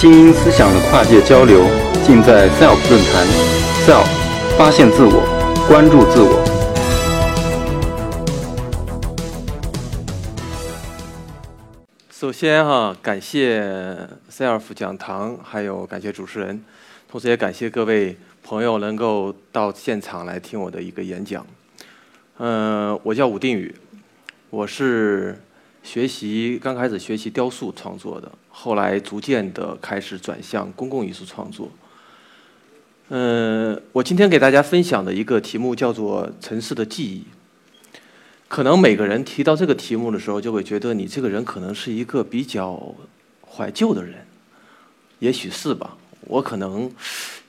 精英思想的跨界交流，尽在 SELF 论坛。SELF，发现自我，关注自我。首先哈，感谢 SELF 讲堂，还有感谢主持人，同时也感谢各位朋友能够到现场来听我的一个演讲。嗯、我叫武定宇，我是学习刚开始学习雕塑创作的，后来逐渐的开始转向公共艺术创作。嗯、我今天给大家分享的一个题目叫做“城市的记忆”。可能每个人提到这个题目的时候，就会觉得你这个人可能是一个比较怀旧的人，也许是吧。我可能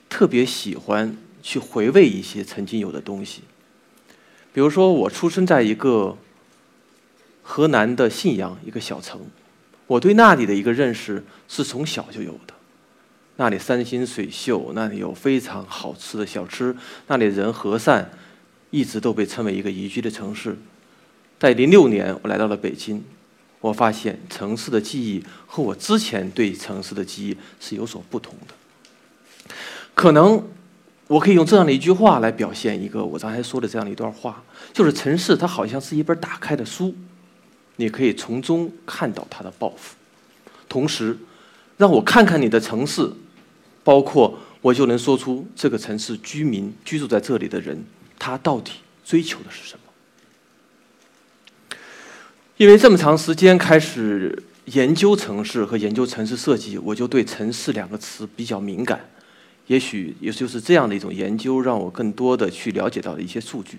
特别喜欢去回味一些曾经有的东西，比如说我出生在一个河南的信阳一个小城，我对那里的一个认识是从小就有的。那里山清水秀，那里有非常好吃的小吃，那里人和善，一直都被称为一个宜居的城市。在零六年，我来到了北京，我发现城市的记忆和我之前对城市的记忆是有所不同的。可能我可以用这样的一句话来表现一个我刚才说的这样的一段话，就是城市它好像是一本打开的书，你可以从中看到它的抱负，同时让我看看你的城市，包括我就能说出这个城市居民居住在这里的人，他到底追求的是什么。因为这么长时间开始研究城市和研究城市设计，我就对“城市”两个词比较敏感。也许也就是这样的一种研究，让我更多的去了解到了一些数据。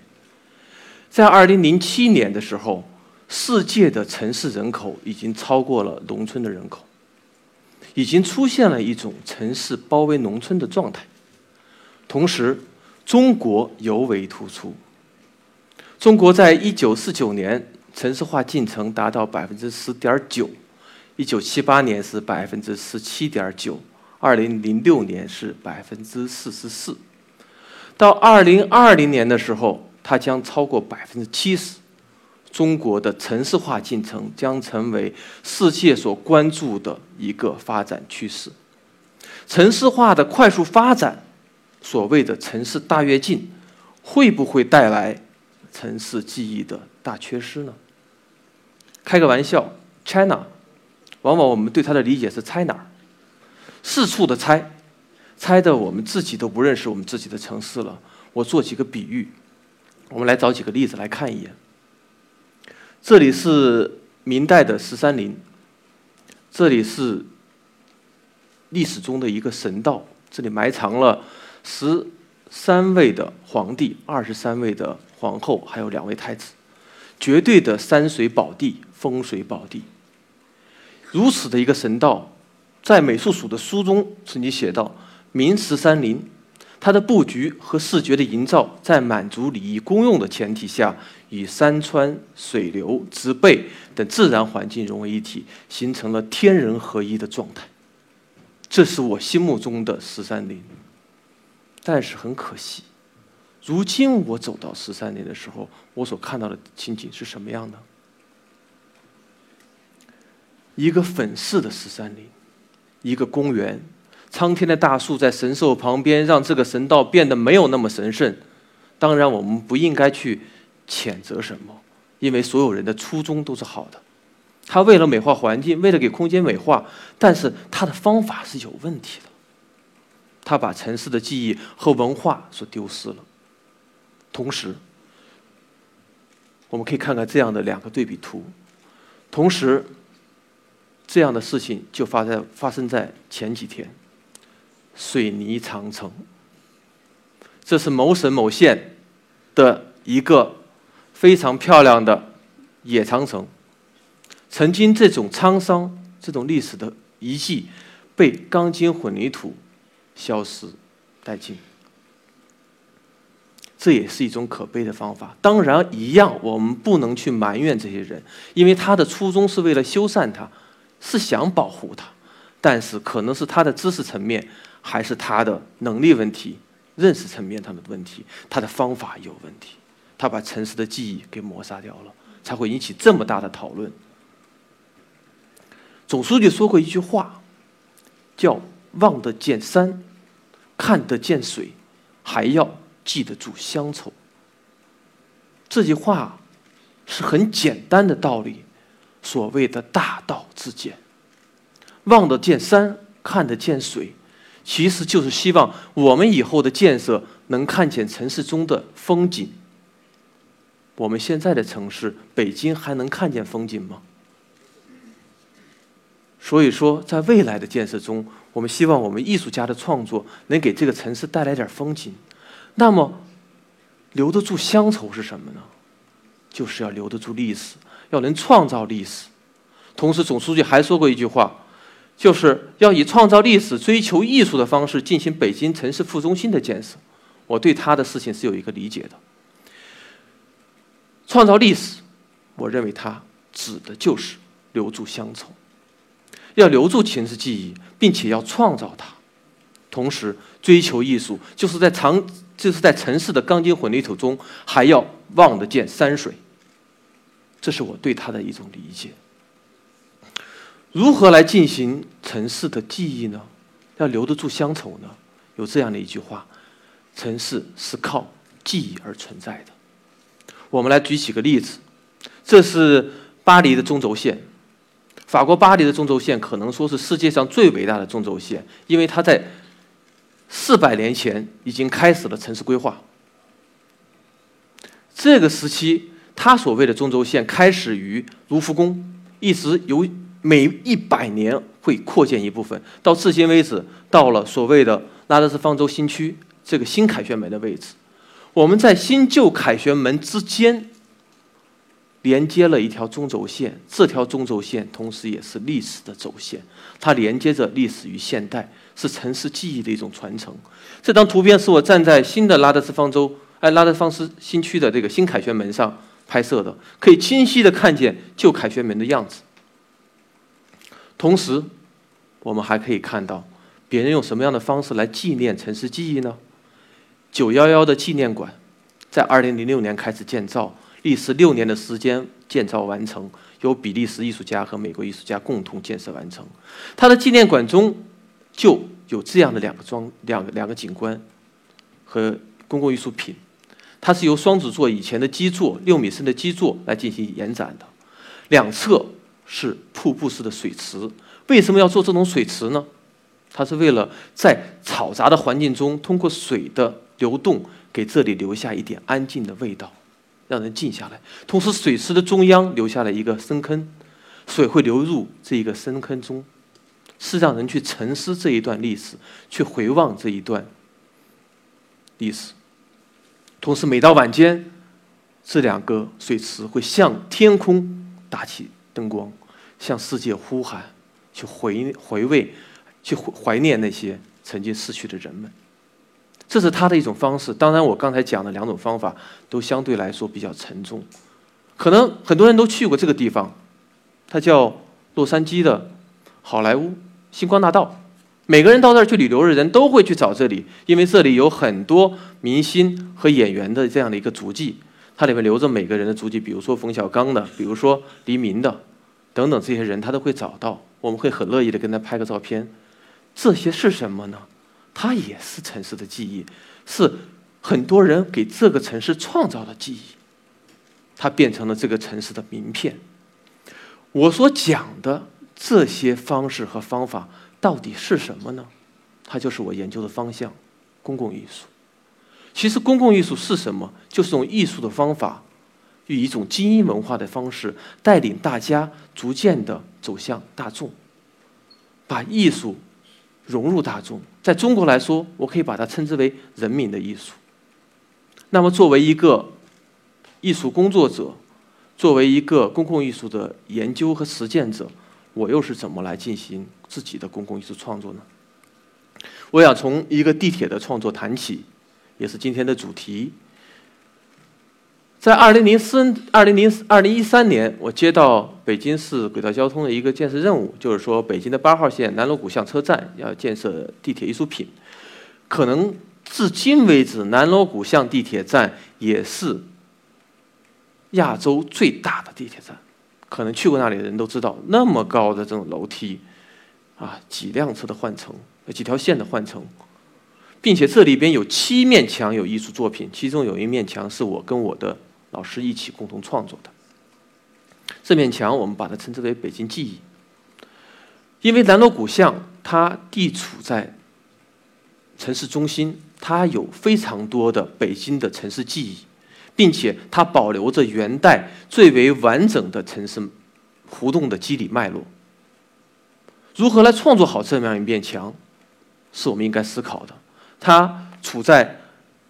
在二零零七年的时候，世界的城市人口已经超过了农村的人口，已经出现了一种城市包围农村的状态。同时，中国尤为突出。中国在一九四九年城市化进程达到百分之十点九，一九七八年是百分之十七点九，二零零六年是百分之四十四，到二零二零年的时候，它将超过百分之七十。中国的城市化进程将成为世界所关注的一个发展趋势。城市化的快速发展，所谓的城市大跃进，会不会带来城市记忆的大缺失呢？开个玩笑，China，往往我们对它的理解是猜哪儿，四处的猜，猜的我们自己都不认识我们自己的城市了。我做几个比喻，我们来找几个例子来看一眼。这里是明代的十三陵，这里是历史中的一个神道，这里埋藏了十三位的皇帝、二十三位的皇后，还有两位太子，绝对的山水宝地、风水宝地。如此的一个神道，在美术署的书中曾经写到：明十三陵，它的布局和视觉的营造，在满足礼仪公用的前提下，与山川、水流、植被等自然环境融为一体，形成了天人合一的状态。这是我心目中的十三陵。但是很可惜，如今我走到十三陵的时候，我所看到的情景是什么样的？一个粉饰的十三陵，一个公园，苍天的大树在神兽旁边，让这个神道变得没有那么神圣。当然，我们不应该去谴责什么，因为所有人的初衷都是好的。他为了美化环境，为了给空间美化，但是他的方法是有问题的。他把城市的记忆和文化所丢失了。同时，我们可以看看这样的两个对比图。同时，这样的事情就发在发生在前几天。水泥长城，这是某省某县的一个非常漂亮的野长城。曾经这种沧桑、这种历史的遗迹，被钢筋混凝土消失殆尽。这也是一种可悲的方法。当然，一样我们不能去埋怨这些人，因为他的初衷是为了修缮它，是想保护它，但是可能是他的知识层面，还是他的能力问题、认识层面上的问题，他的方法有问题，他把城市的记忆给抹杀掉了，才会引起这么大的讨论。总书记说过一句话：“叫望得见山，看得见水，还要记得住乡愁。这句话是很简单的道理，所谓的大道至简。望得见山，看得见水，其实就是希望我们以后的建设能看见城市中的风景。我们现在的城市北京还能看见风景吗？所以说，在未来的建设中，我们希望我们艺术家的创作能给这个城市带来点风景。那么，留得住乡愁是什么呢？就是要留得住历史，要能创造历史。同时，总书记还说过一句话，就是要以创造历史、追求艺术的方式进行北京城市副中心的建设。我对他的事情是有一个理解的。创造历史，我认为它指的就是留住乡愁。要留住城市记忆，并且要创造它，同时追求艺术，就是在长，就是在城市的钢筋混凝土中，还要望得见山水。这是我对它的一种理解。如何来进行城市的记忆呢？要留得住乡愁呢？有这样的一句话：城市是靠记忆而存在的。我们来举几个例子，这是巴黎的中轴线。法国巴黎的中轴线可能说是世界上最伟大的中轴线，因为它在四百年前已经开始了城市规划。这个时期，它所谓的中轴线开始于卢浮宫，一直由每一百年会扩建一部分，到至今为止，到了所谓的拉德斯方舟新区这个新凯旋门的位置。我们在新旧凯旋门之间。连接了一条中轴线，这条中轴线同时也是历史的轴线，它连接着历史与现代，是城市记忆的一种传承。这张图片是我站在新的拉德斯方舟，哎，拉德斯方斯新区的这个新凯旋门上拍摄的，可以清晰的看见旧凯旋门的样子。同时，我们还可以看到别人用什么样的方式来纪念城市记忆呢？九幺幺的纪念馆在二零零六年开始建造。历时六年的时间建造完成，由比利时艺术家和美国艺术家共同建设完成。它的纪念馆中就有这样的两个装两个两个景观和公共艺术品，它是由双子座以前的基座六米深的基座来进行延展的。两侧是瀑布式的水池，为什么要做这种水池呢？它是为了在嘈杂的环境中，通过水的流动，给这里留下一点安静的味道。让人静下来，同时水池的中央留下了一个深坑，水会流入这一个深坑中，是让人去沉思这一段历史，去回望这一段历史。同时，每到晚间，这两个水池会向天空打起灯光，向世界呼喊，去回回味，去怀念那些曾经逝去的人们。这是他的一种方式。当然，我刚才讲的两种方法都相对来说比较沉重。可能很多人都去过这个地方，它叫洛杉矶的好莱坞星光大道。每个人到这儿去旅游的人都会去找这里，因为这里有很多明星和演员的这样的一个足迹。它里面留着每个人的足迹，比如说冯小刚的，比如说黎明的，等等这些人，他都会找到。我们会很乐意的跟他拍个照片。这些是什么呢？它也是城市的记忆，是很多人给这个城市创造的记忆，它变成了这个城市的名片。我所讲的这些方式和方法到底是什么呢？它就是我研究的方向——公共艺术。其实，公共艺术是什么？就是用艺术的方法，以一种精英文化的方式，带领大家逐渐的走向大众，把艺术。融入大众，在中国来说，我可以把它称之为人民的艺术。那么，作为一个艺术工作者，作为一个公共艺术的研究和实践者，我又是怎么来进行自己的公共艺术创作呢？我想从一个地铁的创作谈起，也是今天的主题。在二零零四、二零零二零一三年，我接到北京市轨道交通的一个建设任务，就是说北京的八号线南锣鼓巷车站要建设地铁艺术品。可能至今为止，南锣鼓巷地铁站也是亚洲最大的地铁站。可能去过那里的人都知道，那么高的这种楼梯，啊几辆车的换乘，几条线的换乘，并且这里边有七面墙有艺术作品，其中有一面墙是我跟我的老师一起共同创作的。这面墙我们把它称之为北京记忆，因为南锣鼓巷它地处在城市中心，它有非常多的北京的城市记忆。并且它保留着元代最为完整的城市胡同的机理脉络。如何来创作好这样一面墙，是我们应该思考的。它处在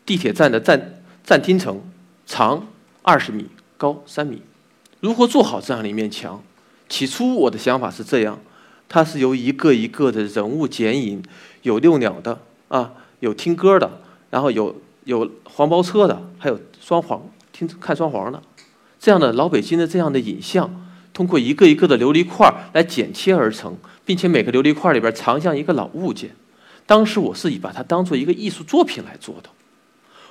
地铁站的站站厅层，长二十米，高三米。如何做好这样的一面墙？起初我的想法是这样：它是由一个一个的人物剪影，有遛鸟的啊，有听歌的，然后有有黄包车的，还有。双簧听看双簧的，这样的老北京的这样的影像，通过一个一个的琉璃块来剪切而成，并且每个琉璃块里边藏像一个老物件。当时我是以把它当做一个艺术作品来做的。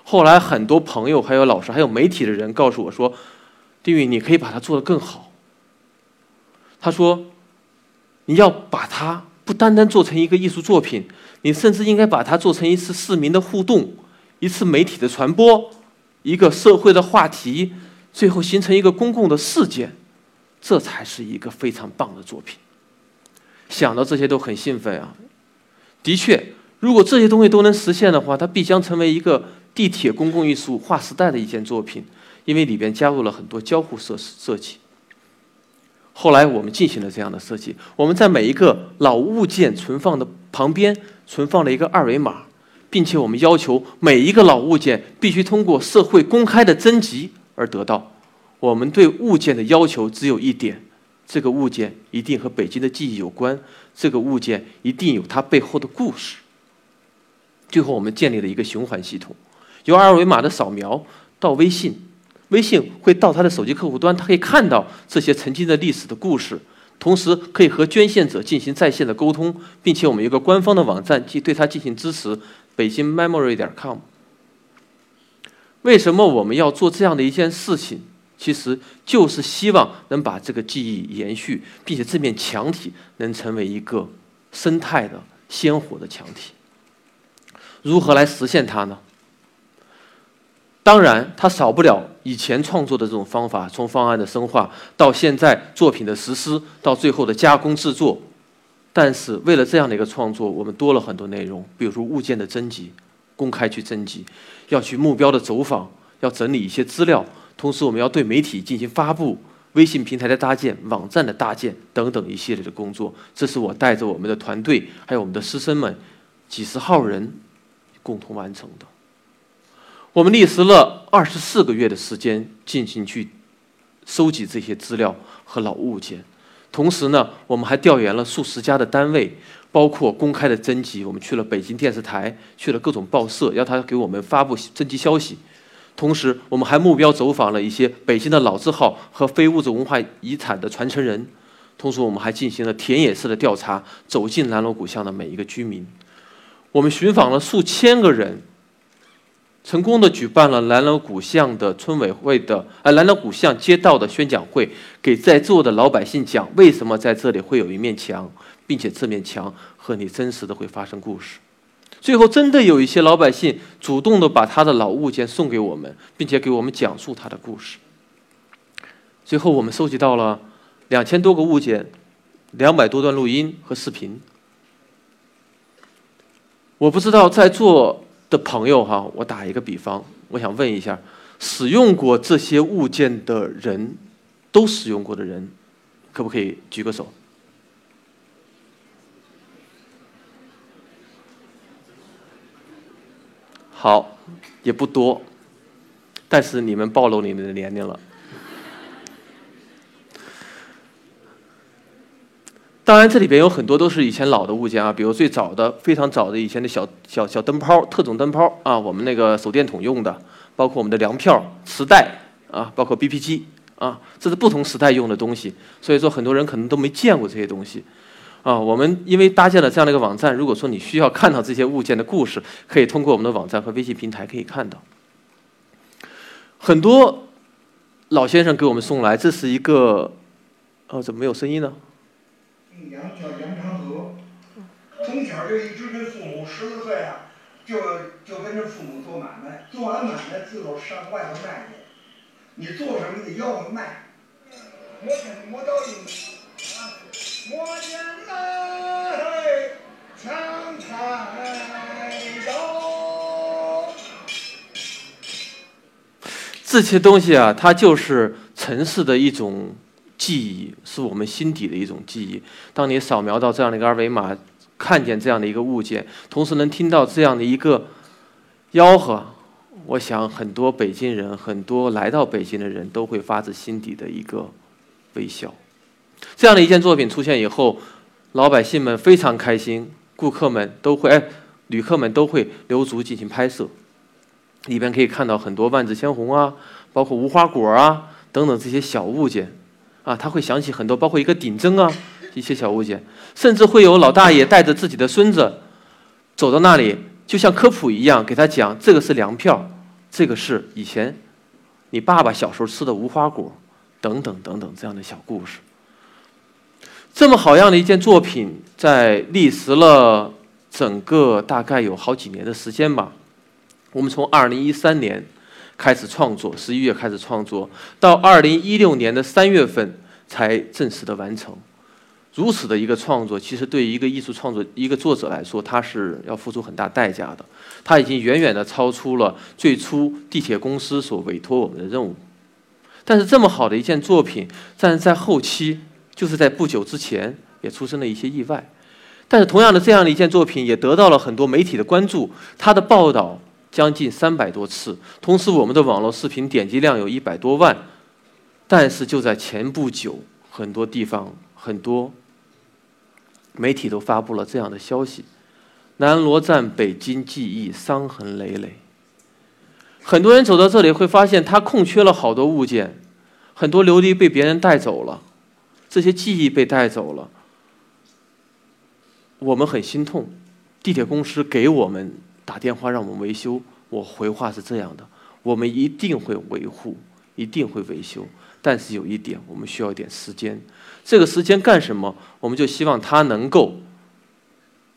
后来很多朋友、还有老师、还有媒体的人告诉我说：“丁宇，你可以把它做得更好。”他说：“你要把它不单单做成一个艺术作品，你甚至应该把它做成一次市民的互动，一次媒体的传播。”一个社会的话题，最后形成一个公共的事件，这才是一个非常棒的作品。想到这些都很兴奋啊！的确，如果这些东西都能实现的话，它必将成为一个地铁公共艺术划时代的一件作品，因为里边加入了很多交互设施设计。后来我们进行了这样的设计，我们在每一个老物件存放的旁边存放了一个二维码。并且我们要求每一个老物件必须通过社会公开的征集而得到。我们对物件的要求只有一点：这个物件一定和北京的记忆有关，这个物件一定有它背后的故事。最后，我们建立了一个循环系统，由二维码的扫描到微信，微信会到他的手机客户端，他可以看到这些曾经的历史的故事，同时可以和捐献者进行在线的沟通，并且我们有个官方的网站，即对他进行支持。北京 memory 点 com，为什么我们要做这样的一件事情？其实就是希望能把这个记忆延续，并且这面墙体能成为一个生态的鲜活的墙体。如何来实现它呢？当然，它少不了以前创作的这种方法，从方案的深化到现在作品的实施，到最后的加工制作。但是为了这样的一个创作，我们多了很多内容，比如说物件的征集，公开去征集，要去目标的走访，要整理一些资料，同时我们要对媒体进行发布，微信平台的搭建，网站的搭建等等一系列的工作。这是我带着我们的团队，还有我们的师生们，几十号人共同完成的。我们历时了二十四个月的时间，进行去收集这些资料和老物件。同时呢，我们还调研了数十家的单位，包括公开的征集。我们去了北京电视台，去了各种报社，要他给我们发布征集消息。同时，我们还目标走访了一些北京的老字号和非物质文化遗产的传承人。同时，我们还进行了田野式的调查，走进南锣鼓巷的每一个居民。我们寻访了数千个人。成功的举办了南锣鼓巷的村委会的，呃，南锣鼓巷街道的宣讲会，给在座的老百姓讲为什么在这里会有一面墙，并且这面墙和你真实的会发生故事。最后，真的有一些老百姓主动的把他的老物件送给我们，并且给我们讲述他的故事。最后，我们收集到了两千多个物件，两百多段录音和视频。我不知道在座。的朋友哈，我打一个比方，我想问一下，使用过这些物件的人，都使用过的人，可不可以举个手？好，也不多，但是你们暴露你们的年龄了。当然，这里边有很多都是以前老的物件啊，比如最早的、非常早的以前的小小小灯泡、特种灯泡啊，我们那个手电筒用的，包括我们的粮票、磁带啊，包括 BP 机啊，这是不同时代用的东西。所以说，很多人可能都没见过这些东西啊。我们因为搭建了这样的一个网站，如果说你需要看到这些物件的故事，可以通过我们的网站和微信平台可以看到。很多老先生给我们送来，这是一个，哦，怎么没有声音呢？杨叫杨长河，小就一直跟父母，十四岁啊，就就跟着父母做买卖，做完买卖自个儿上外头卖去。你做什么你得吆喝卖。磨钱磨刀子，啊，磨剑来，抢菜刀。这些东西啊，它就是城市的一种记忆，是我们心底的一种记忆。当你扫描到这样的一个二维码，看见这样的一个物件，同时能听到这样的一个吆喝，我想很多北京人，很多来到北京的人都会发自心底的一个。微笑，这样的一件作品出现以后，老百姓们非常开心，顾客们都会，哎，旅客们都会留足进行拍摄。里边可以看到很多万紫千红啊，包括无花果啊等等这些小物件，啊，他会想起很多，包括一个顶针啊，一些小物件，甚至会有老大爷带着自己的孙子走到那里，就像科普一样，给他讲这个是粮票，这个是以前你爸爸小时候吃的无花果。等等等等，这样的小故事，这么好样的一件作品，在历时了整个大概有好几年的时间吧。我们从二零一三年开始创作，十一月开始创作，到二零一六年的三月份才正式的完成。如此的一个创作，其实对于一个艺术创作一个作者来说，他是要付出很大代价的。他已经远远的超出了最初地铁公司所委托我们的任务。但是这么好的一件作品，但是在后期，就是在不久之前，也出生了一些意外。但是同样的这样的一件作品，也得到了很多媒体的关注，它的报道将近三百多次，同时我们的网络视频点击量有一百多万。但是就在前不久，很多地方很多媒体都发布了这样的消息：南锣站北京记忆伤痕累累。很多人走到这里会发现，它空缺了好多物件，很多琉璃被别人带走了，这些记忆被带走了，我们很心痛。地铁公司给我们打电话让我们维修，我回话是这样的：我们一定会维护，一定会维修，但是有一点，我们需要一点时间。这个时间干什么？我们就希望它能够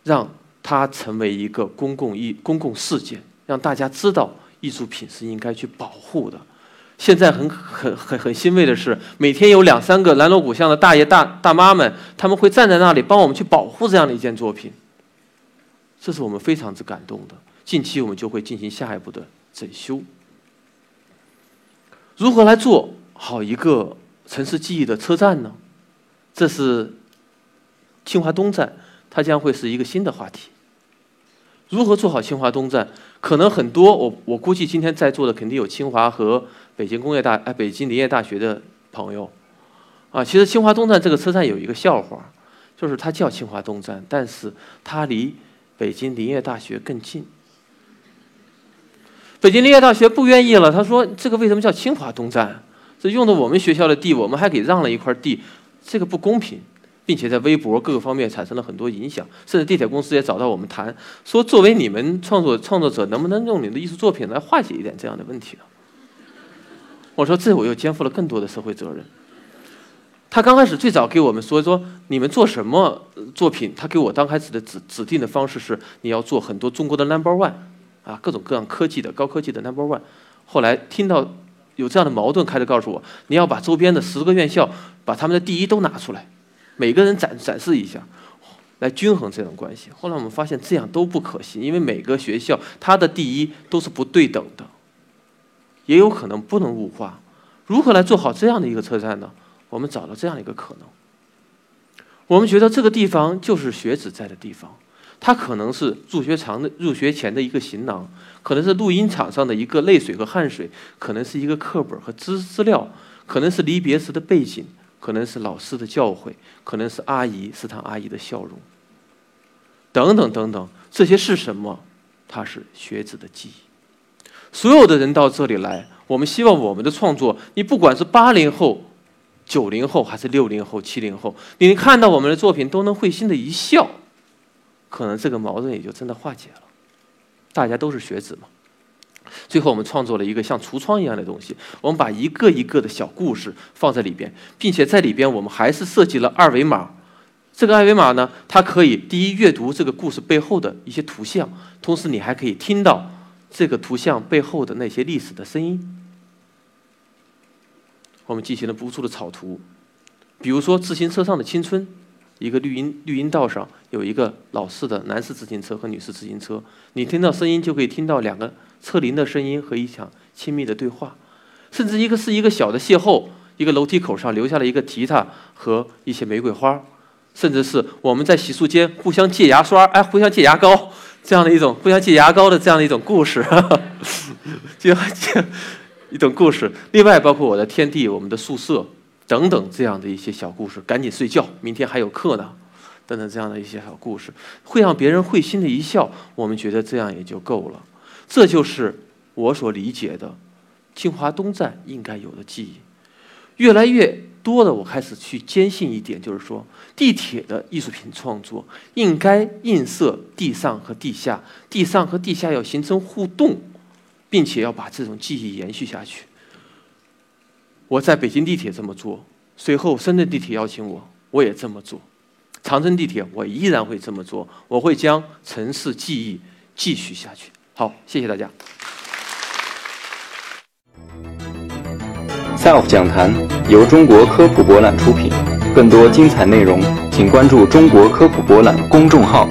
让它成为一个公共一公共事件，让大家知道。艺术品是应该去保护的。现在很很很很欣慰的是，每天有两三个南锣鼓巷的大爷大大妈们，他们会站在那里帮我们去保护这样的一件作品。这是我们非常之感动的。近期我们就会进行下一步的整修。如何来做好一个城市记忆的车站呢？这是清华东站，它将会是一个新的话题。如何做好清华东站？可能很多，我我估计今天在座的肯定有清华和北京工业大哎北京林业大学的朋友，啊，其实清华东站这个车站有一个笑话，就是它叫清华东站，但是它离北京林业大学更近。北京林业大学不愿意了，他说这个为什么叫清华东站？这用的我们学校的地，我们还给让了一块地，这个不公平。并且在微博各个方面产生了很多影响，甚至地铁公司也找到我们谈，说作为你们创作创作者，能不能用你的艺术作品来化解一点这样的问题呢？我说这我又肩负了更多的社会责任。他刚开始最早给我们说说你们做什么作品，他给我刚开始的指指定的方式是你要做很多中国的 number one 啊，各种各样科技的高科技的 number one。后来听到有这样的矛盾，开始告诉我你要把周边的十个院校把他们的第一都拿出来。每个人展展示一下，来均衡这种关系。后来我们发现这样都不可行，因为每个学校它的第一都是不对等的，也有可能不能物化。如何来做好这样的一个车站呢？我们找到这样一个可能。我们觉得这个地方就是学子在的地方，它可能是入学场的入学前的一个行囊，可能是录音场上的一个泪水和汗水，可能是一个课本和资资料，可能是离别时的背景。可能是老师的教诲，可能是阿姨食堂阿姨的笑容，等等等等，这些是什么？它是学子的记忆。所有的人到这里来，我们希望我们的创作，你不管是八零后、九零后，还是六零后、七零后，你看到我们的作品都能会心的一笑，可能这个矛盾也就真的化解了。大家都是学子嘛。最后，我们创作了一个像橱窗一样的东西。我们把一个一个的小故事放在里边，并且在里边，我们还是设计了二维码，这个二维码呢，它可以第一阅读这个故事背后的一些图像，同时你还可以听到这个图像背后的那些历史的声音。我们进行了无数的草图，比如说自行车上的青春，一个绿荫绿荫道上有一个老式的男士自行车和女士自行车，你听到声音就可以听到两个车铃的声音和一场亲密的对话，甚至一个是一个小的邂逅，一个楼梯口上留下了一个吉他和一些玫瑰花。甚至是我们在洗漱间互相借牙刷，哎，互相借牙膏，这样的一种互相借牙膏的这样的一种故事，就借一种故事。另外，包括我的天地、我们的宿舍等等这样的一些小故事。赶紧睡觉，明天还有课呢，等等这样的一些小故事，会让别人会心的一笑。我们觉得这样也就够了。这就是我所理解的清华东站应该有的记忆。越来越。多的，我开始去坚信一点，就是说，地铁的艺术品创作应该映射地上和地下，地上和地下要形成互动，并且要把这种记忆延续下去。我在北京地铁这么做，随后深圳地铁邀请我，我也这么做，长春地铁我依然会这么做，我会将城市记忆继续下去。好，谢谢大家。SELF 讲坛由中国科普博览出品，更多精彩内容，请关注中国科普博览公众号。